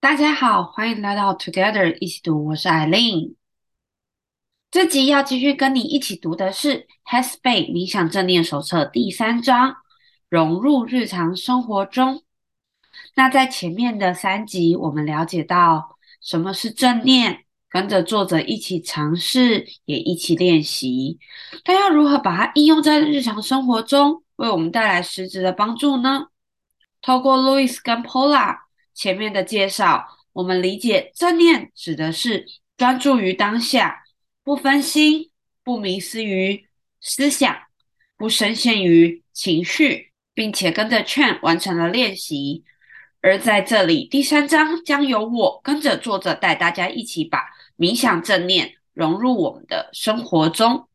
大家好，欢迎来到 Together 一起读，我是 Eileen。这集要继续跟你一起读的是《Headspace 冥想正念手册》第三章，融入日常生活中。那在前面的三集，我们了解到什么是正念，跟着作者一起尝试，也一起练习。但要如何把它应用在日常生活中，为我们带来实质的帮助呢？透过 Louis 跟 Pola。前面的介绍，我们理解正念指的是专注于当下，不分心，不迷失于思想，不深陷于情绪，并且跟着劝完成了练习。而在这里，第三章将由我跟着作者带大家一起把冥想正念融入我们的生活中。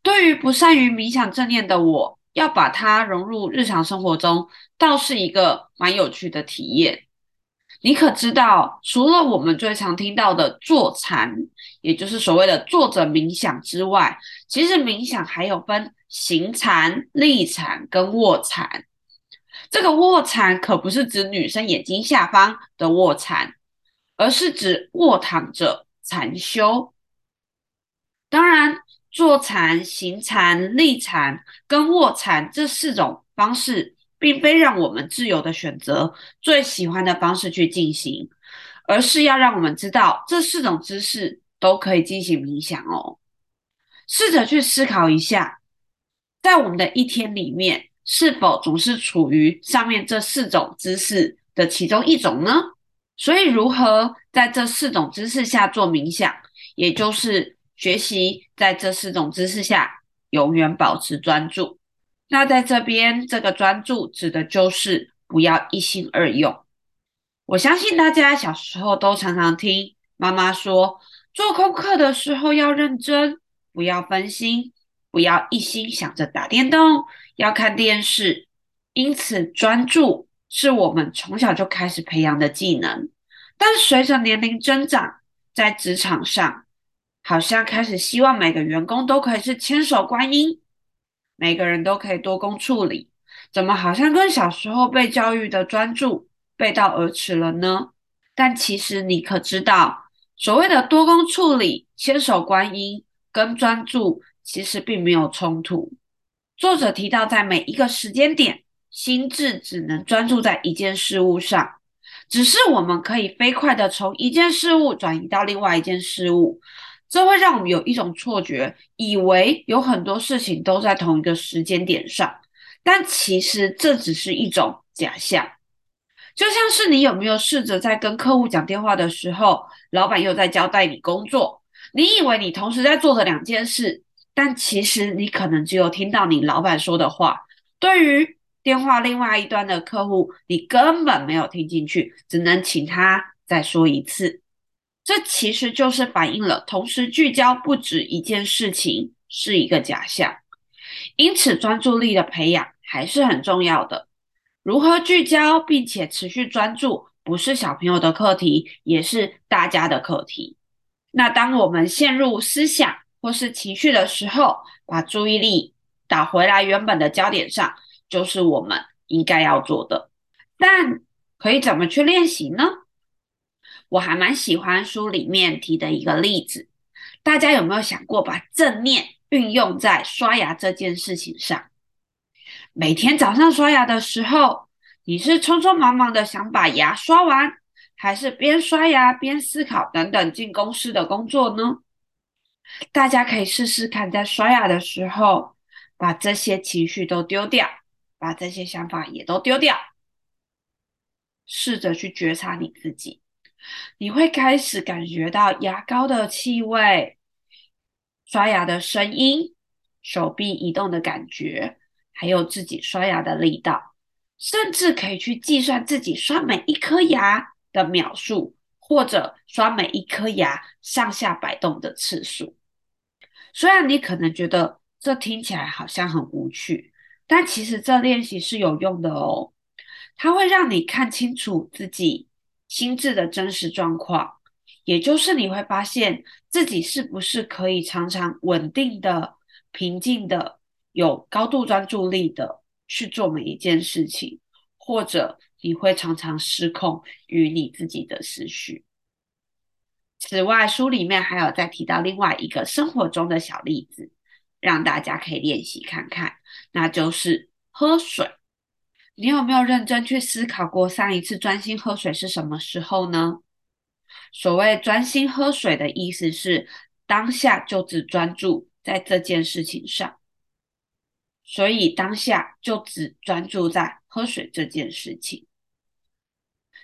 对于不善于冥想正念的我，要把它融入日常生活中，倒是一个蛮有趣的体验。你可知道，除了我们最常听到的坐禅，也就是所谓的坐着冥想之外，其实冥想还有分行禅、立禅跟卧禅。这个卧禅可不是指女生眼睛下方的卧禅，而是指卧躺着禅修。坐禅、行禅、立禅跟卧禅这四种方式。并非让我们自由的选择最喜欢的方式去进行，而是要让我们知道这四种姿势都可以进行冥想哦。试着去思考一下，在我们的一天里面，是否总是处于上面这四种姿势的其中一种呢？所以，如何在这四种姿势下做冥想，也就是学习在这四种姿势下永远保持专注。那在这边，这个专注指的就是不要一心二用。我相信大家小时候都常常听妈妈说，做功课的时候要认真，不要分心，不要一心想着打电动，要看电视。因此，专注是我们从小就开始培养的技能。但随着年龄增长，在职场上，好像开始希望每个员工都可以是千手观音。每个人都可以多工处理，怎么好像跟小时候被教育的专注背道而驰了呢？但其实你可知道，所谓的多工处理、千手观音跟专注其实并没有冲突。作者提到，在每一个时间点，心智只能专注在一件事物上，只是我们可以飞快地从一件事物转移到另外一件事物。这会让我们有一种错觉，以为有很多事情都在同一个时间点上，但其实这只是一种假象。就像是你有没有试着在跟客户讲电话的时候，老板又在交代你工作，你以为你同时在做着两件事，但其实你可能只有听到你老板说的话，对于电话另外一端的客户，你根本没有听进去，只能请他再说一次。这其实就是反映了同时聚焦不止一件事情是一个假象，因此专注力的培养还是很重要的。如何聚焦并且持续专注，不是小朋友的课题，也是大家的课题。那当我们陷入思想或是情绪的时候，把注意力打回来原本的焦点上，就是我们应该要做的。但可以怎么去练习呢？我还蛮喜欢书里面提的一个例子，大家有没有想过把正念运用在刷牙这件事情上？每天早上刷牙的时候，你是匆匆忙忙的想把牙刷完，还是边刷牙边思考等等进公司的工作呢？大家可以试试看，在刷牙的时候，把这些情绪都丢掉，把这些想法也都丢掉，试着去觉察你自己。你会开始感觉到牙膏的气味、刷牙的声音、手臂移动的感觉，还有自己刷牙的力道，甚至可以去计算自己刷每一颗牙的秒数，或者刷每一颗牙上下摆动的次数。虽然你可能觉得这听起来好像很无趣，但其实这练习是有用的哦，它会让你看清楚自己。心智的真实状况，也就是你会发现自己是不是可以常常稳定的、平静的、有高度专注力的去做每一件事情，或者你会常常失控于你自己的思绪。此外，书里面还有再提到另外一个生活中的小例子，让大家可以练习看看，那就是喝水。你有没有认真去思考过上一次专心喝水是什么时候呢？所谓专心喝水的意思是当下就只专注在这件事情上，所以当下就只专注在喝水这件事情。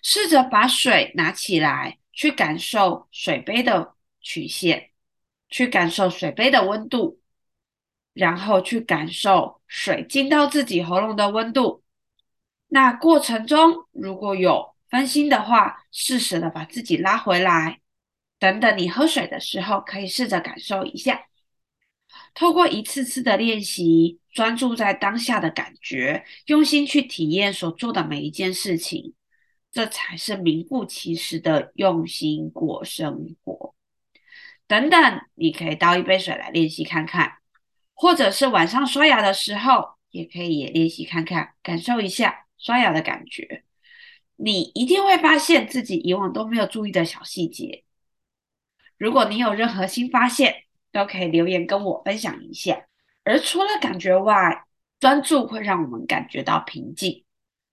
试着把水拿起来，去感受水杯的曲线，去感受水杯的温度，然后去感受水进到自己喉咙的温度。那过程中如果有分心的话，适时的把自己拉回来。等等，你喝水的时候，可以试着感受一下。透过一次次的练习，专注在当下的感觉，用心去体验所做的每一件事情，这才是名副其实的用心过生活。等等，你可以倒一杯水来练习看看，或者是晚上刷牙的时候，也可以练习看看，感受一下刷牙的感觉。你一定会发现自己以往都没有注意的小细节。如果你有任何新发现，都可以留言跟我分享一下。而除了感觉外，专注会让我们感觉到平静，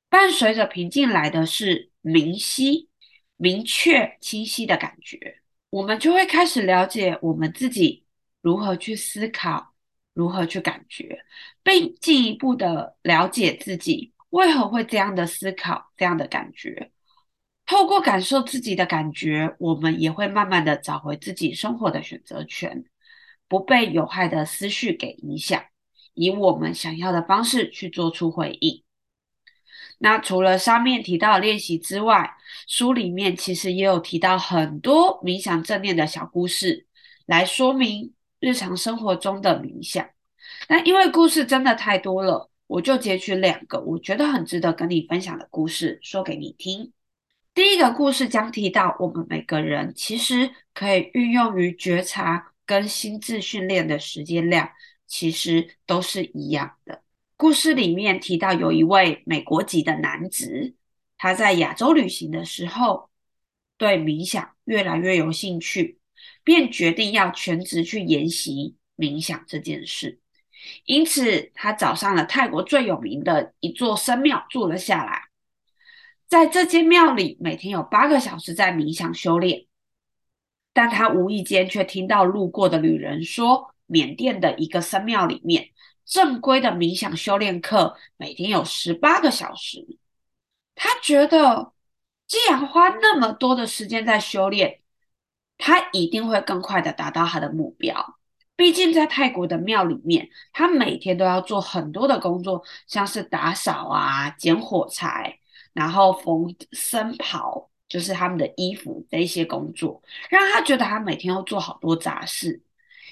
伴随着平静来的是明晰、明确、清晰的感觉。我们就会开始了解我们自己如何去思考，如何去感觉，并进一步的了解自己。为何会这样的思考，这样的感觉？透过感受自己的感觉，我们也会慢慢的找回自己生活的选择权，不被有害的思绪给影响，以我们想要的方式去做出回应。那除了上面提到练习之外，书里面其实也有提到很多冥想正念的小故事，来说明日常生活中的冥想。那因为故事真的太多了。我就截取两个我觉得很值得跟你分享的故事说给你听。第一个故事将提到，我们每个人其实可以运用于觉察跟心智训练的时间量，其实都是一样的。故事里面提到，有一位美国籍的男子，他在亚洲旅行的时候，对冥想越来越有兴趣，便决定要全职去研习冥想这件事。因此，他找上了泰国最有名的一座僧庙住了下来。在这间庙里，每天有八个小时在冥想修炼。但他无意间却听到路过的旅人说，缅甸的一个僧庙里面，正规的冥想修炼课每天有十八个小时。他觉得，既然花那么多的时间在修炼，他一定会更快的达到他的目标。毕竟在泰国的庙里面，他每天都要做很多的工作，像是打扫啊、捡火柴，然后缝僧袍，就是他们的衣服这一些工作，让他觉得他每天要做好多杂事。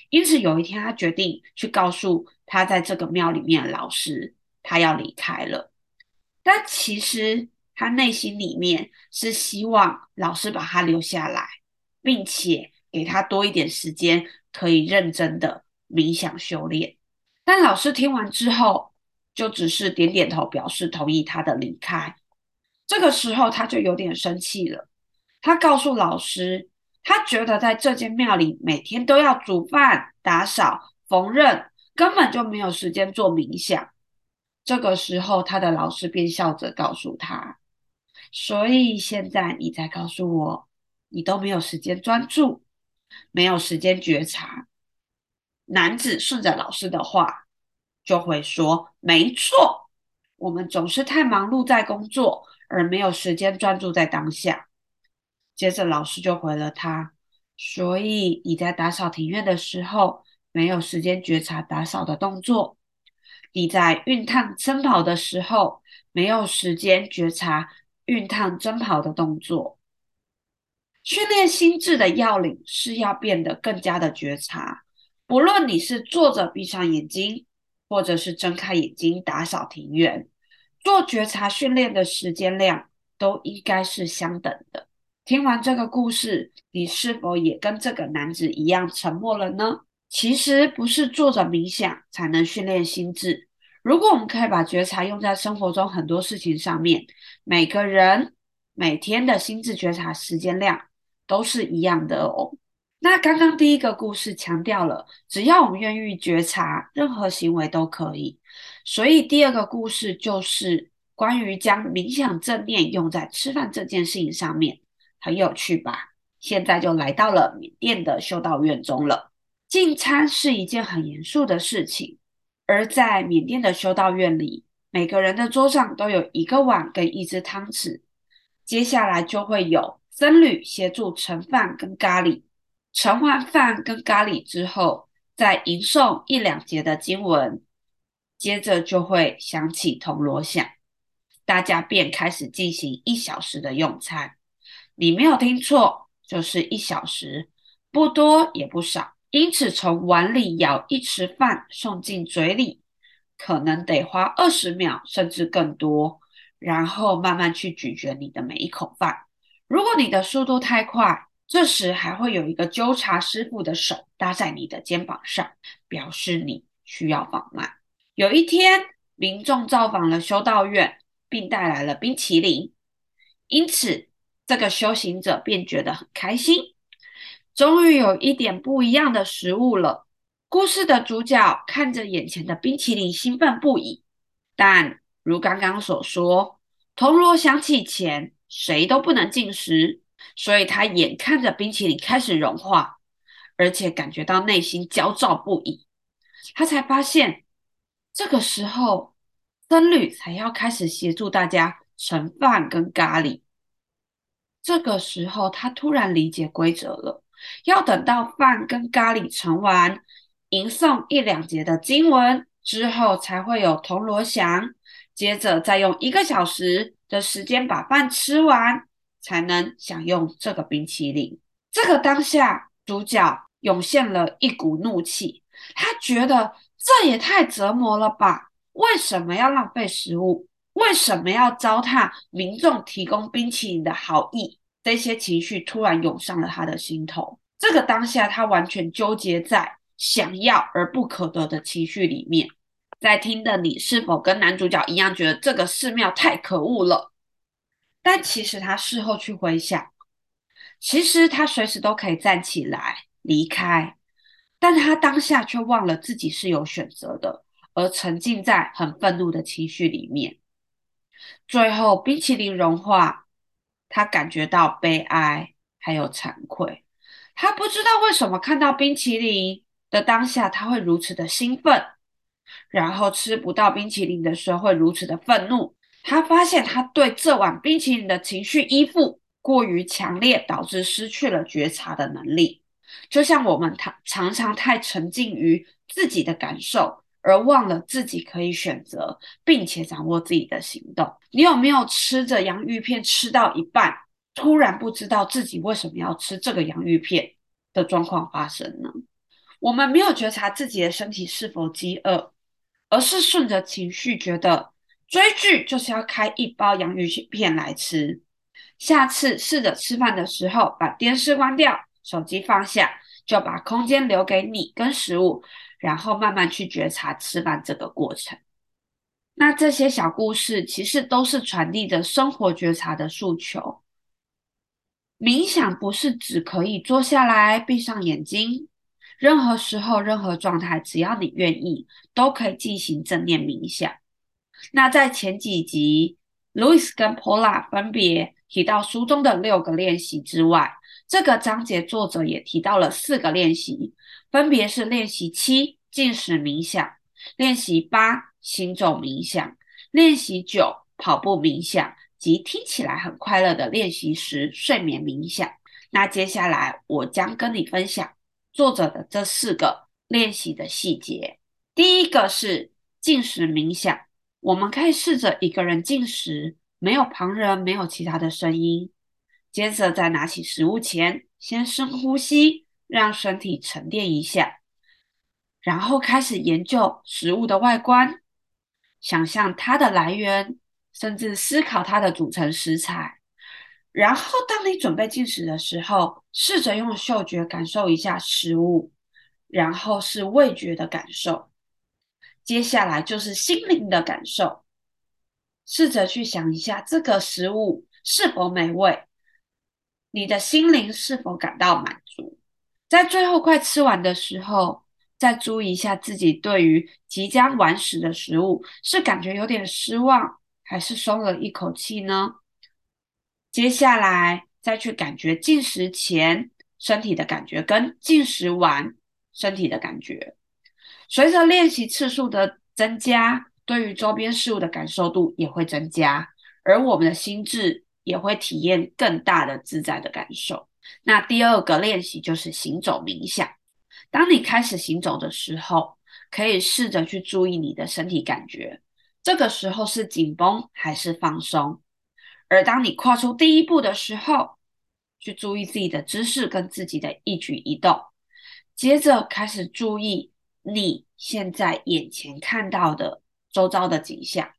因此有一天，他决定去告诉他在这个庙里面的老师，他要离开了。但其实他内心里面是希望老师把他留下来，并且给他多一点时间。可以认真的冥想修炼，但老师听完之后，就只是点点头，表示同意他的离开。这个时候，他就有点生气了。他告诉老师，他觉得在这间庙里每天都要煮饭、打扫、缝纫，根本就没有时间做冥想。这个时候，他的老师便笑着告诉他：“所以现在你再告诉我，你都没有时间专注。”没有时间觉察，男子顺着老师的话，就会说：“没错，我们总是太忙碌在工作，而没有时间专注在当下。”接着老师就回了他：“所以你在打扫庭院的时候，没有时间觉察打扫的动作；你在熨烫僧袍的时候，没有时间觉察熨烫僧袍的动作。”训练心智的要领是要变得更加的觉察，不论你是坐着闭上眼睛，或者是睁开眼睛打扫庭院，做觉察训练的时间量都应该是相等的。听完这个故事，你是否也跟这个男子一样沉默了呢？其实不是坐着冥想才能训练心智，如果我们可以把觉察用在生活中很多事情上面，每个人每天的心智觉察时间量都是一样的哦。那刚刚第一个故事强调了，只要我们愿意觉察，任何行为都可以。所以第二个故事就是关于将冥想正念用在吃饭这件事情上面，很有趣吧？现在就来到了缅甸的修道院中了。进餐是一件很严肃的事情，而在缅甸的修道院里，每个人的桌上都有一个碗跟一只汤匙，接下来就会有僧侣协助盛饭跟咖喱。盛完饭跟咖喱之后，再吟诵一两节的经文，接着就会响起铜锣响，大家便开始进行一小时的用餐。你没有听错，就是一小时，不多也不少。因此，从碗里舀一匙饭送进嘴里，可能得花二十秒甚至更多，然后慢慢去咀嚼你的每一口饭。如果你的速度太快，这时还会有一个纠察师傅的手搭在你的肩膀上，表示你需要放慢。有一天，民众造访了修道院，并带来了冰淇淋，因此这个修行者便觉得很开心，终于有一点不一样的食物了。故事的主角看着眼前的冰淇淋，兴奋不已。但如刚刚所说，铜锣响起前，谁都不能进食。所以他眼看着冰淇淋开始融化，而且感觉到内心焦躁不已。他才发现，这个时候僧侣才要开始协助大家盛饭跟咖喱。这个时候，他突然理解规则了：要等到饭跟咖喱盛完，吟诵一两节的经文之后，才会有铜锣响，接着再用一个小时的时间把饭吃完。才能享用这个冰淇淋。这个当下，主角涌现了一股怒气，他觉得这也太折磨了吧？为什么要浪费食物？为什么要糟蹋民众提供冰淇淋的好意？这些情绪突然涌上了他的心头。这个当下，他完全纠结在想要而不可得的情绪里面。在听的你，是否跟男主角一样，觉得这个寺庙太可恶了？但其实他事后去回想，其实他随时都可以站起来离开，但他当下却忘了自己是有选择的，而沉浸在很愤怒的情绪里面。最后冰淇淋融化，他感觉到悲哀还有惭愧。他不知道为什么看到冰淇淋的当下他会如此的兴奋，然后吃不到冰淇淋的时候会如此的愤怒。他发现他对这碗冰淇淋的情绪依附过于强烈，导致失去了觉察的能力。就像我们常常常太沉浸于自己的感受，而忘了自己可以选择，并且掌握自己的行动。你有没有吃着洋芋片吃到一半，突然不知道自己为什么要吃这个洋芋片的状况发生呢？我们没有觉察自己的身体是否饥饿，而是顺着情绪觉得。追剧就是要开一包洋芋片来吃。下次试着吃饭的时候，把电视关掉，手机放下，就把空间留给你跟食物，然后慢慢去觉察吃饭这个过程。那这些小故事其实都是传递着生活觉察的诉求。冥想不是只可以坐下来闭上眼睛，任何时候、任何状态，只要你愿意，都可以进行正念冥想。那在前几集，Louis 跟 Paula 分别提到书中的六个练习之外，这个章节作者也提到了四个练习，分别是练习七进食冥想，练习八行走冥想，练习九跑步冥想及听起来很快乐的练习十睡眠冥想。那接下来我将跟你分享作者的这四个练习的细节。第一个是进食冥想。我们可以试着一个人进食，没有旁人，没有其他的声音。接着在拿起食物前，先深呼吸，让身体沉淀一下，然后开始研究食物的外观，想象它的来源，甚至思考它的组成食材。然后，当你准备进食的时候，试着用嗅觉感受一下食物，然后是味觉的感受。接下来就是心灵的感受，试着去想一下这个食物是否美味，你的心灵是否感到满足。在最后快吃完的时候，再注意一下自己对于即将完食的食物，是感觉有点失望，还是松了一口气呢？接下来再去感觉进食前身体的感觉，跟进食完身体的感觉。随着练习次数的增加，对于周边事物的感受度也会增加，而我们的心智也会体验更大的自在的感受。那第二个练习就是行走冥想。当你开始行走的时候，可以试着去注意你的身体感觉，这个时候是紧绷还是放松？而当你跨出第一步的时候，去注意自己的姿势跟自己的一举一动，接着开始注意。你现在眼前看到的周遭的景象，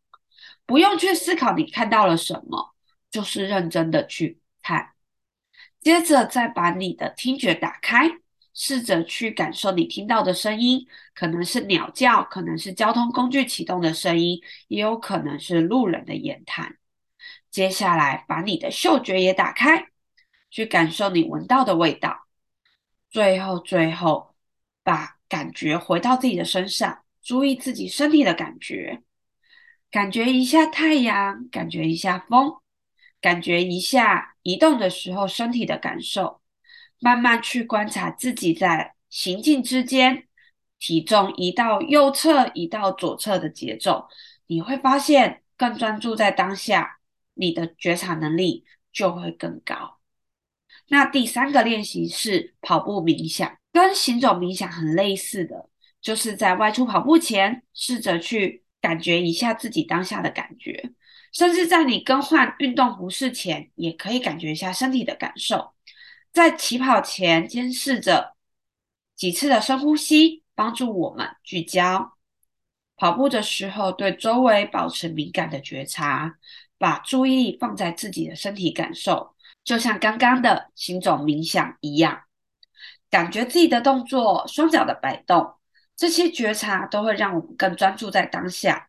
不用去思考你看到了什么，就是认真的去看。接着再把你的听觉打开，试着去感受你听到的声音，可能是鸟叫，可能是交通工具启动的声音，也有可能是路人的言谈。接下来把你的嗅觉也打开，去感受你闻到的味道。最后，最后把。感觉回到自己的身上，注意自己身体的感觉，感觉一下太阳，感觉一下风，感觉一下移动的时候身体的感受，慢慢去观察自己在行进之间，体重移到右侧，移到左侧的节奏，你会发现更专注在当下，你的觉察能力就会更高。那第三个练习是跑步冥想。跟行走冥想很类似的，就是在外出跑步前，试着去感觉一下自己当下的感觉，甚至在你更换运动服饰前，也可以感觉一下身体的感受。在起跑前，先试着几次的深呼吸，帮助我们聚焦。跑步的时候，对周围保持敏感的觉察，把注意力放在自己的身体感受，就像刚刚的行走冥想一样。感觉自己的动作、双脚的摆动，这些觉察都会让我们更专注在当下。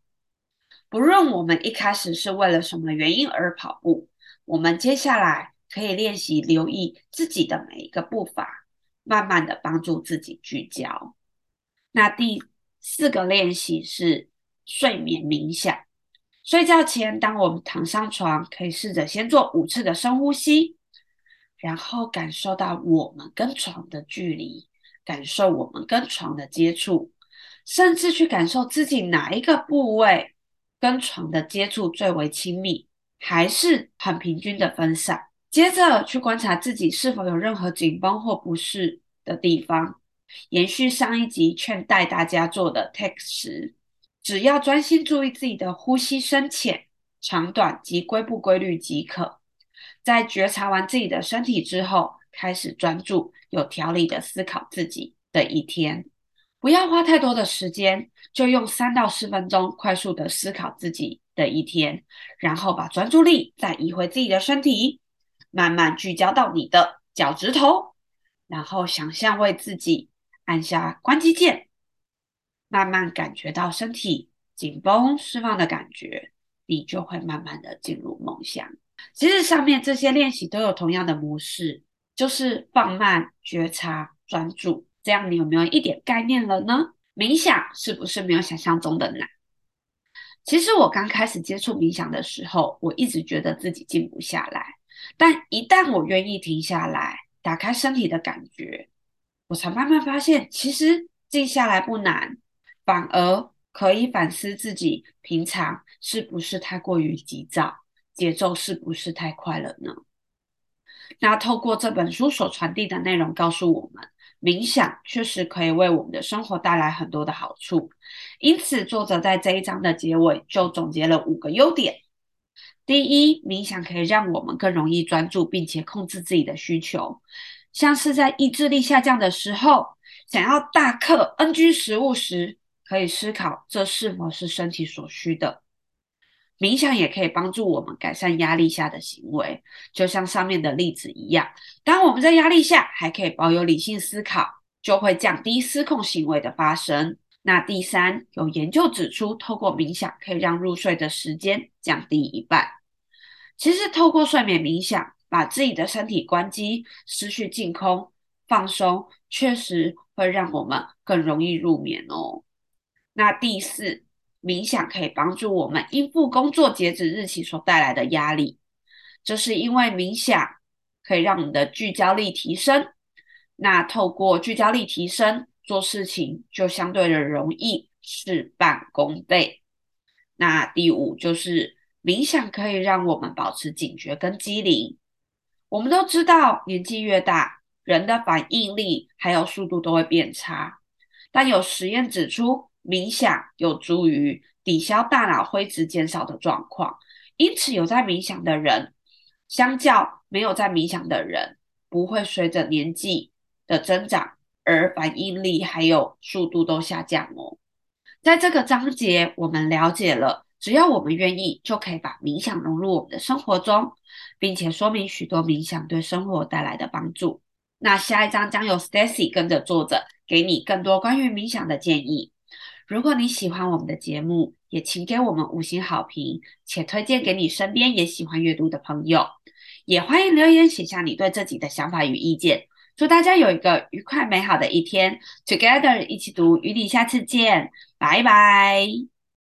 不论我们一开始是为了什么原因而跑步，我们接下来可以练习留意自己的每一个步伐，慢慢的帮助自己聚焦。那第四个练习是睡眠冥想。睡觉前，当我们躺上床，可以试着先做五次的深呼吸。然后感受到我们跟床的距离，感受我们跟床的接触，甚至去感受自己哪一个部位跟床的接触最为亲密，还是很平均的分散。接着去观察自己是否有任何紧绷或不适的地方。延续上一集劝带大家做的 take 时，只要专心注意自己的呼吸深浅、长短及规不规律即可。在觉察完自己的身体之后，开始专注、有条理的思考自己的一天。不要花太多的时间，就用三到四分钟快速的思考自己的一天，然后把专注力再移回自己的身体，慢慢聚焦到你的脚趾头，然后想象为自己按下关机键，慢慢感觉到身体紧绷、释放的感觉，你就会慢慢的进入梦乡。其实上面这些练习都有同样的模式，就是放慢、觉察、专注。这样你有没有一点概念了呢？冥想是不是没有想象中的难？其实我刚开始接触冥想的时候，我一直觉得自己静不下来。但一旦我愿意停下来，打开身体的感觉，我才慢慢发现，其实静下来不难，反而可以反思自己平常是不是太过于急躁。节奏是不是太快了呢？那透过这本书所传递的内容，告诉我们，冥想确实可以为我们的生活带来很多的好处。因此，作者在这一章的结尾就总结了五个优点。第一，冥想可以让我们更容易专注，并且控制自己的需求，像是在意志力下降的时候，想要大克 NG 食物时，可以思考这是否是身体所需的。冥想也可以帮助我们改善压力下的行为，就像上面的例子一样。当我们在压力下还可以保有理性思考，就会降低失控行为的发生。那第三，有研究指出，透过冥想可以让入睡的时间降低一半。其实，透过睡眠冥想，把自己的身体关机、思绪净空、放松，确实会让我们更容易入眠哦。那第四，冥想可以帮助我们应付工作截止日期所带来的压力，这是因为冥想可以让我们的聚焦力提升。那透过聚焦力提升，做事情就相对的容易，事半功倍。那第五就是冥想可以让我们保持警觉跟机灵。我们都知道，年纪越大，人的反应力还有速度都会变差，但有实验指出，冥想有助于抵消大脑灰质减少的状况，因此有在冥想的人，相较没有在冥想的人，不会随着年纪的增长而反应力还有速度都下降哦。在这个章节，我们了解了，只要我们愿意，就可以把冥想融入我们的生活中，并且说明许多冥想对生活带来的帮助。那下一章将由 Stacy 跟着作者给你更多关于冥想的建议。如果你喜欢我们的节目，也请给我们五星好评，且推荐给你身边也喜欢阅读的朋友。也欢迎留言写下你对自己的想法与意见。祝大家有一个愉快美好的一天，Together 一起读，与你下次见，拜拜。